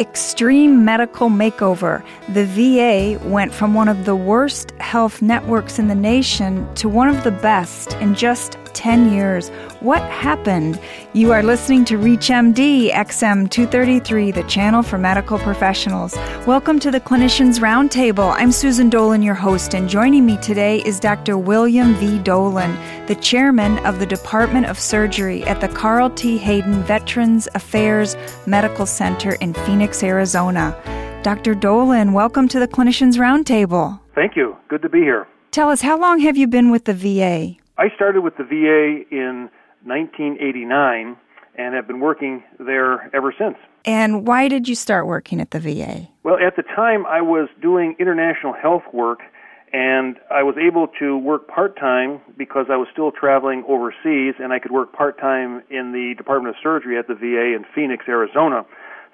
extreme medical makeover. The VA went from one of the worst health networks in the nation to one of the best in just 10 years. What happened? You are listening to ReachMD XM 233, the channel for medical professionals. Welcome to the Clinicians Roundtable. I'm Susan Dolan, your host, and joining me today is Dr. William V. Dolan, the chairman of the Department of Surgery at the Carl T. Hayden Veterans Affairs Medical Center in Phoenix, Arizona. Dr. Dolan, welcome to the Clinicians Roundtable. Thank you. Good to be here. Tell us, how long have you been with the VA? I started with the VA in 1989 and have been working there ever since. And why did you start working at the VA? Well, at the time I was doing international health work and I was able to work part time because I was still traveling overseas and I could work part time in the Department of Surgery at the VA in Phoenix, Arizona.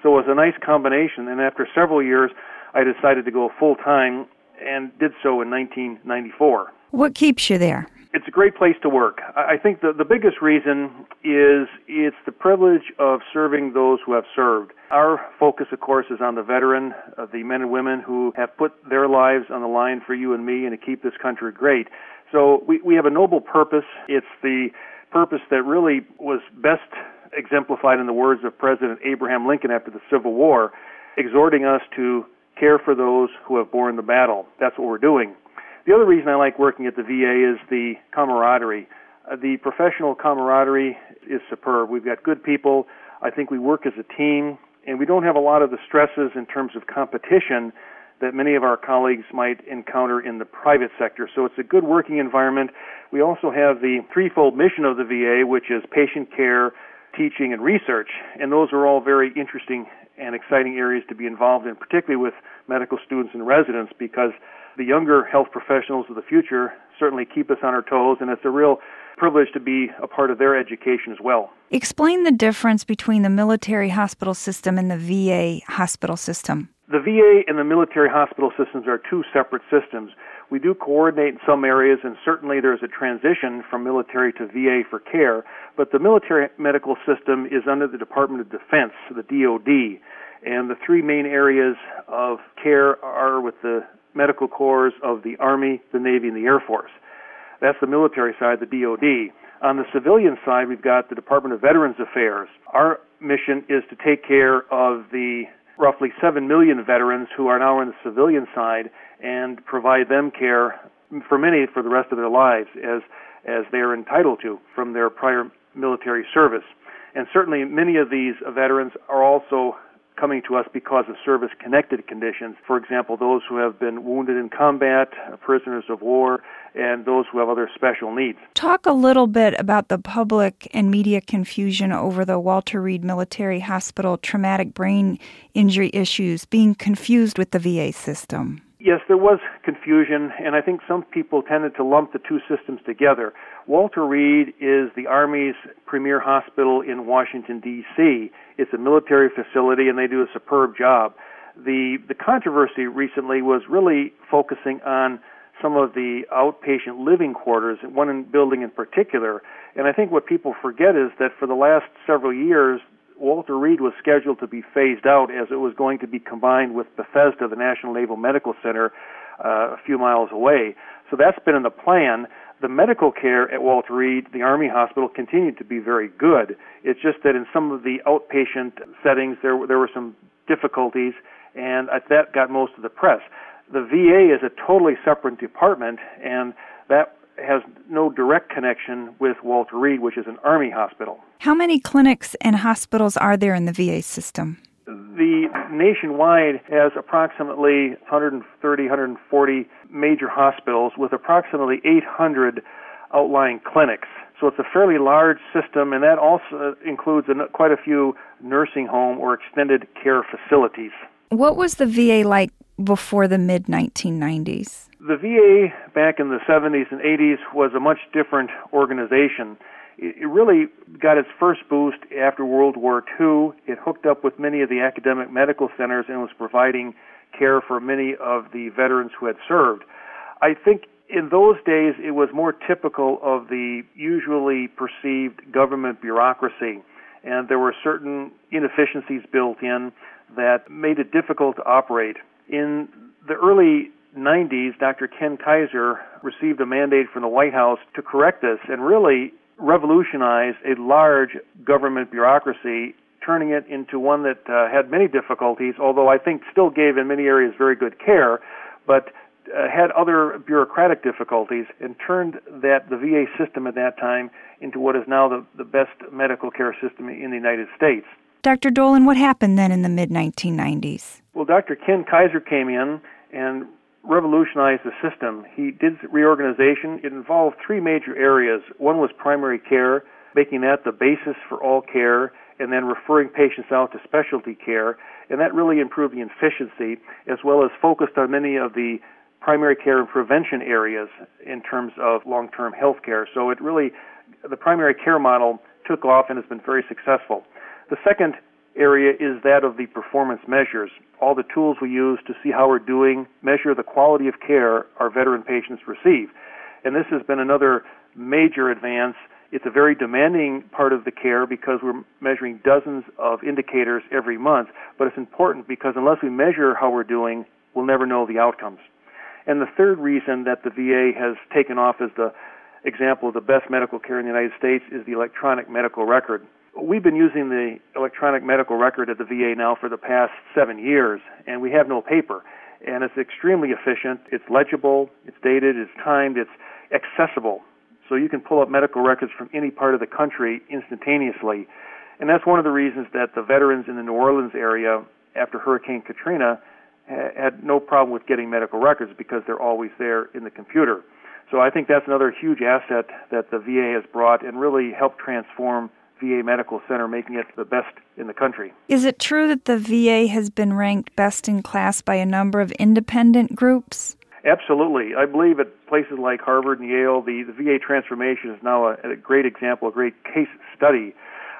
So it was a nice combination and after several years I decided to go full time and did so in 1994. What keeps you there? it's a great place to work. I think the, the biggest reason is it's the privilege of serving those who have served. Our focus, of course, is on the veteran, uh, the men and women who have put their lives on the line for you and me and to keep this country great. So we, we have a noble purpose. It's the purpose that really was best exemplified in the words of President Abraham Lincoln after the Civil War, exhorting us to care for those who have borne the battle. That's what we're doing. The other reason I like working at the VA is the camaraderie. Uh, the professional camaraderie is superb. We've got good people. I think we work as a team, and we don't have a lot of the stresses in terms of competition that many of our colleagues might encounter in the private sector. So it's a good working environment. We also have the threefold mission of the VA, which is patient care, teaching, and research. And those are all very interesting and exciting areas to be involved in, particularly with medical students and residents, because the younger health professionals of the future certainly keep us on our toes, and it's a real privilege to be a part of their education as well. Explain the difference between the military hospital system and the VA hospital system. The VA and the military hospital systems are two separate systems. We do coordinate in some areas, and certainly there's a transition from military to VA for care, but the military medical system is under the Department of Defense, the DoD. And the three main areas of care are with the medical corps of the Army, the Navy, and the Air Force. That's the military side, the DoD. On the civilian side, we've got the Department of Veterans Affairs. Our mission is to take care of the roughly 7 million veterans who are now on the civilian side and provide them care for many for the rest of their lives as as they are entitled to from their prior military service. And certainly many of these veterans are also coming to us because of service connected conditions. For example, those who have been wounded in combat, prisoners of war, and those who have other special needs. Talk a little bit about the public and media confusion over the Walter Reed Military Hospital traumatic brain injury issues being confused with the VA system. Yes, there was confusion, and I think some people tended to lump the two systems together. Walter Reed is the Army's premier hospital in Washington, D.C. It's a military facility, and they do a superb job. The, the controversy recently was really focusing on some of the outpatient living quarters, one building in particular. And I think what people forget is that for the last several years, Walter Reed was scheduled to be phased out as it was going to be combined with Bethesda, the National Naval Medical Center, uh, a few miles away. So that's been in the plan. The medical care at Walter Reed, the Army Hospital, continued to be very good. It's just that in some of the outpatient settings, there there were some difficulties, and that got most of the press. The VA is a totally separate department, and that has no direct connection with Walter Reed, which is an Army hospital. How many clinics and hospitals are there in the VA system? The nationwide has approximately 130, 140 major hospitals with approximately 800 outlying clinics. So it's a fairly large system, and that also includes quite a few nursing home or extended care facilities. What was the VA like before the mid 1990s? The VA back in the 70s and 80s was a much different organization. It really got its first boost after World War II. It hooked up with many of the academic medical centers and was providing care for many of the veterans who had served. I think in those days it was more typical of the usually perceived government bureaucracy and there were certain inefficiencies built in that made it difficult to operate. In the early 90s, Dr. Ken Kizer received a mandate from the White House to correct this and really revolutionize a large government bureaucracy, turning it into one that uh, had many difficulties, although I think still gave in many areas very good care, but uh, had other bureaucratic difficulties and turned that the VA system at that time into what is now the, the best medical care system in the United States. Dr. Dolan, what happened then in the mid 1990s? Well, Dr. Ken Kizer came in and revolutionized the system. He did reorganization. It involved three major areas. One was primary care, making that the basis for all care, and then referring patients out to specialty care. And that really improved the efficiency as well as focused on many of the primary care and prevention areas in terms of long term health care. So it really, the primary care model took off and has been very successful. The second area is that of the performance measures. All the tools we use to see how we're doing, measure the quality of care our veteran patients receive. And this has been another major advance. It's a very demanding part of the care because we're measuring dozens of indicators every month, but it's important because unless we measure how we're doing, we'll never know the outcomes. And the third reason that the VA has taken off as the example of the best medical care in the United States is the electronic medical record. We've been using the electronic medical record at the VA now for the past seven years, and we have no paper. And it's extremely efficient. It's legible, it's dated, it's timed, it's accessible. So you can pull up medical records from any part of the country instantaneously. And that's one of the reasons that the veterans in the New Orleans area after Hurricane Katrina had no problem with getting medical records because they're always there in the computer. So I think that's another huge asset that the VA has brought and really helped transform VA Medical Center, making it the best in the country. Is it true that the VA has been ranked best in class by a number of independent groups? Absolutely. I believe at places like Harvard and Yale, the, the VA transformation is now a, a, great example, a great case study.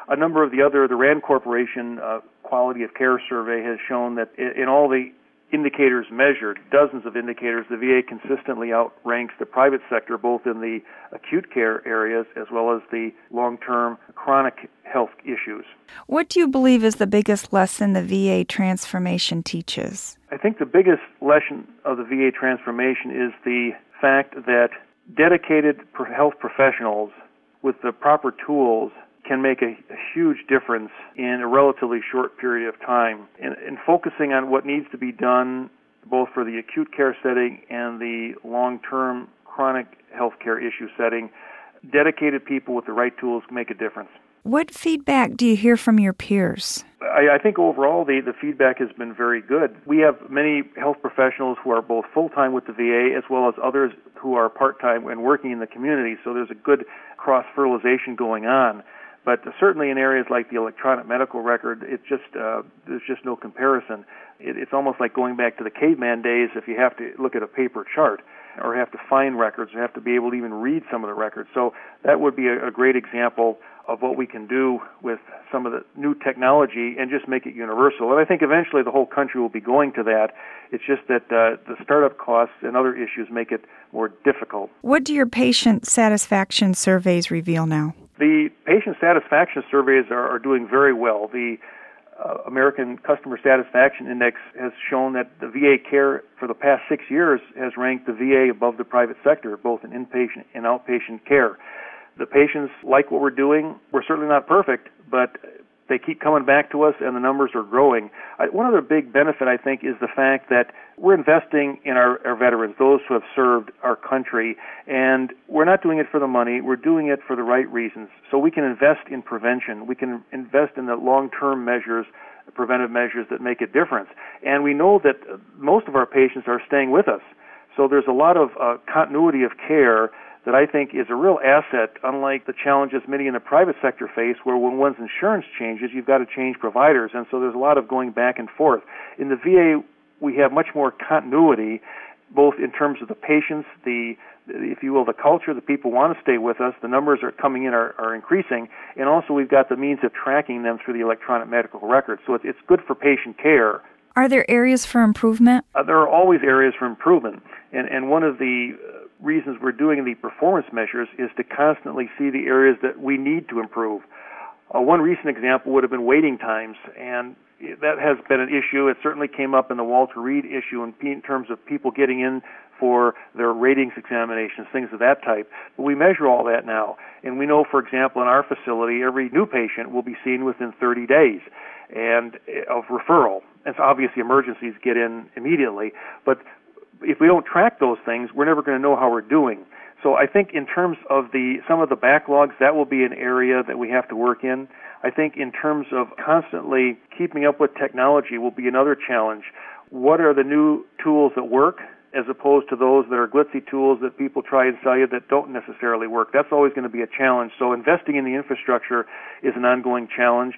A number of the other, the RAND Corporation uh, Quality of Care Survey has shown that in, in all the indicators measured, dozens of indicators, the VA consistently outranks the private sector both in the acute care areas as well as the long term chronic health issues. What do you believe is the biggest lesson the VA transformation teaches? I think the biggest lesson of the VA transformation is the fact that dedicated health professionals with the proper tools can make a, a, huge difference in a relatively short period of time. In, in focusing on what needs to be done both for the acute care setting and the long-term chronic health care issue setting, dedicated people with the right tools make a difference. What feedback do you hear from your peers? I, I think overall the, the feedback has been very good. We have many health professionals who are both full time with the VA as well as others who are part time and working in the community, so there's a good cross fertilization going on. But certainly in areas like the electronic medical record, it's just uh, there's just no comparison. It, it's almost like going back to the caveman days if you have to look at a paper chart or have to find records or have to be able to even read some of the records. So that would be a, a great example of what we can do with some of the new technology and just make it universal. And I think eventually the whole country will be going to that. It's just that uh, the startup costs and other issues make it more difficult. What do your patient satisfaction surveys reveal now? The patient satisfaction surveys are, are doing very well. The uh, American Customer Satisfaction Index has shown that the VA care for the past six years has ranked the VA above the private sector, both in inpatient and outpatient care. The patients like what we're doing. We're certainly not perfect, but they keep coming back to us and the numbers are growing. One other big benefit, I think, is the fact that we're investing in our, our veterans, those who have served our country, and we're not doing it for the money, we're doing it for the right reasons. So we can invest in prevention, we can invest in the long term measures, preventive measures that make a difference. And we know that most of our patients are staying with us. So there's a lot of uh, continuity of care that I think is a real asset, unlike the challenges many in the private sector face, where when one's insurance changes, you've got to change providers. And so there's a lot of going back and forth. In the VA, we have much more continuity, both in terms of the patients, the if you will, the culture, the people want to stay with us, the numbers are coming in are, are increasing, and also we've got the means of tracking them through the electronic medical record. So it's, it's good for patient care. Are there areas for improvement? Uh, there are always areas for improvement, and and one of the reasons we're doing the performance measures is to constantly see the areas that we need to improve. Uh, one recent example would have been waiting times, and that has been an issue. It certainly came up in the Walter Reed issue in, in terms of people getting in for their ratings examinations, things of that type. But we measure all that now. And we know, for example, in our facility, every new patient will be seen within 30 days and eh, of referral. And obviously emergencies get in immediately. But if we don't track those things, we're never going to know how we're doing. So I think in terms of the some of the backlogs, that will be an area that we have to work in. I think in terms of constantly keeping up with technology will be another challenge. What are the new tools that work as opposed to those that are glitzy tools that people try and sell you that don't necessarily work? That's always going to be a challenge. So investing in the infrastructure is an ongoing challenge.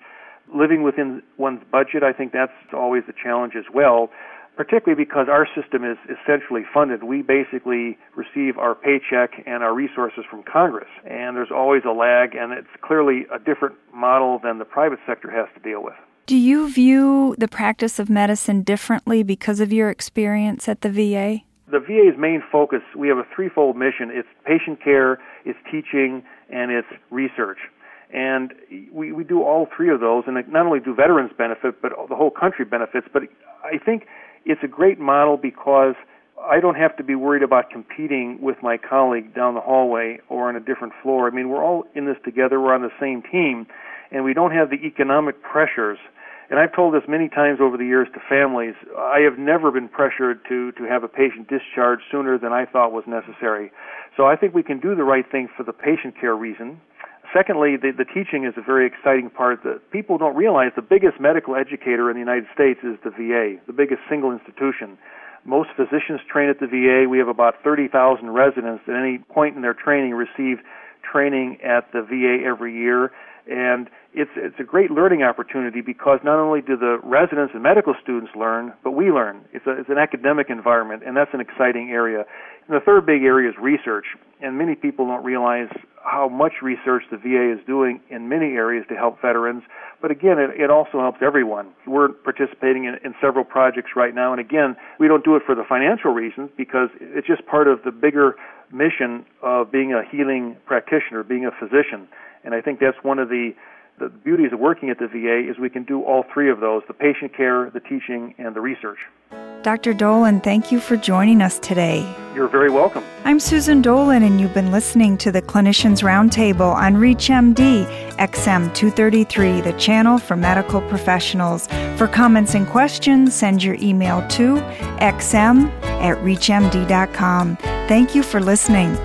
Living within one's budget, I think that's always a challenge as well particularly because our system is essentially funded. We basically receive our paycheck and our resources from Congress, and there's always a lag, and it's clearly a different model than the private sector has to deal with. Do you view the practice of medicine differently because of your experience at the VA? The VA's main focus, we have a threefold mission. It's patient care, it's teaching, and it's research. And we, we do all three of those, and not only do veterans benefit, but the whole country benefits. But I think it's a great model because I don't have to be worried about competing with my colleague down the hallway or on a different floor. I mean, we're all in this together. We're on the same team, and we don't have the economic pressures. And I've told this many times over the years to families. I have never been pressured to to have a patient discharged sooner than I thought was necessary. So I think we can do the right thing for the patient care reason, Secondly, the, the teaching is a very exciting part that people don't realize. The biggest medical educator in the United States is the VA, the biggest single institution. Most physicians train at the VA. We have about 30,000 residents at any point in their training receive training at the VA every year. And it's, it's a great learning opportunity because not only do the residents and medical students learn, but we learn. It's, a, it's an academic environment, and that's an exciting area. And the third big area is research. And many people don't realize how much research the VA is doing in many areas to help veterans. But again, it, it also helps everyone. We're participating in, in several projects right now. And again, we don't do it for the financial reasons because it's just part of the bigger mission of being a healing practitioner, being a physician. And I think that's one of the the beauties of working at the VA is we can do all three of those the patient care, the teaching, and the research. Dr. Dolan, thank you for joining us today. You're very welcome. I'm Susan Dolan, and you've been listening to the Clinicians Roundtable on ReachMD XM 233, the channel for medical professionals. For comments and questions, send your email to xm at reachmd.com. Thank you for listening.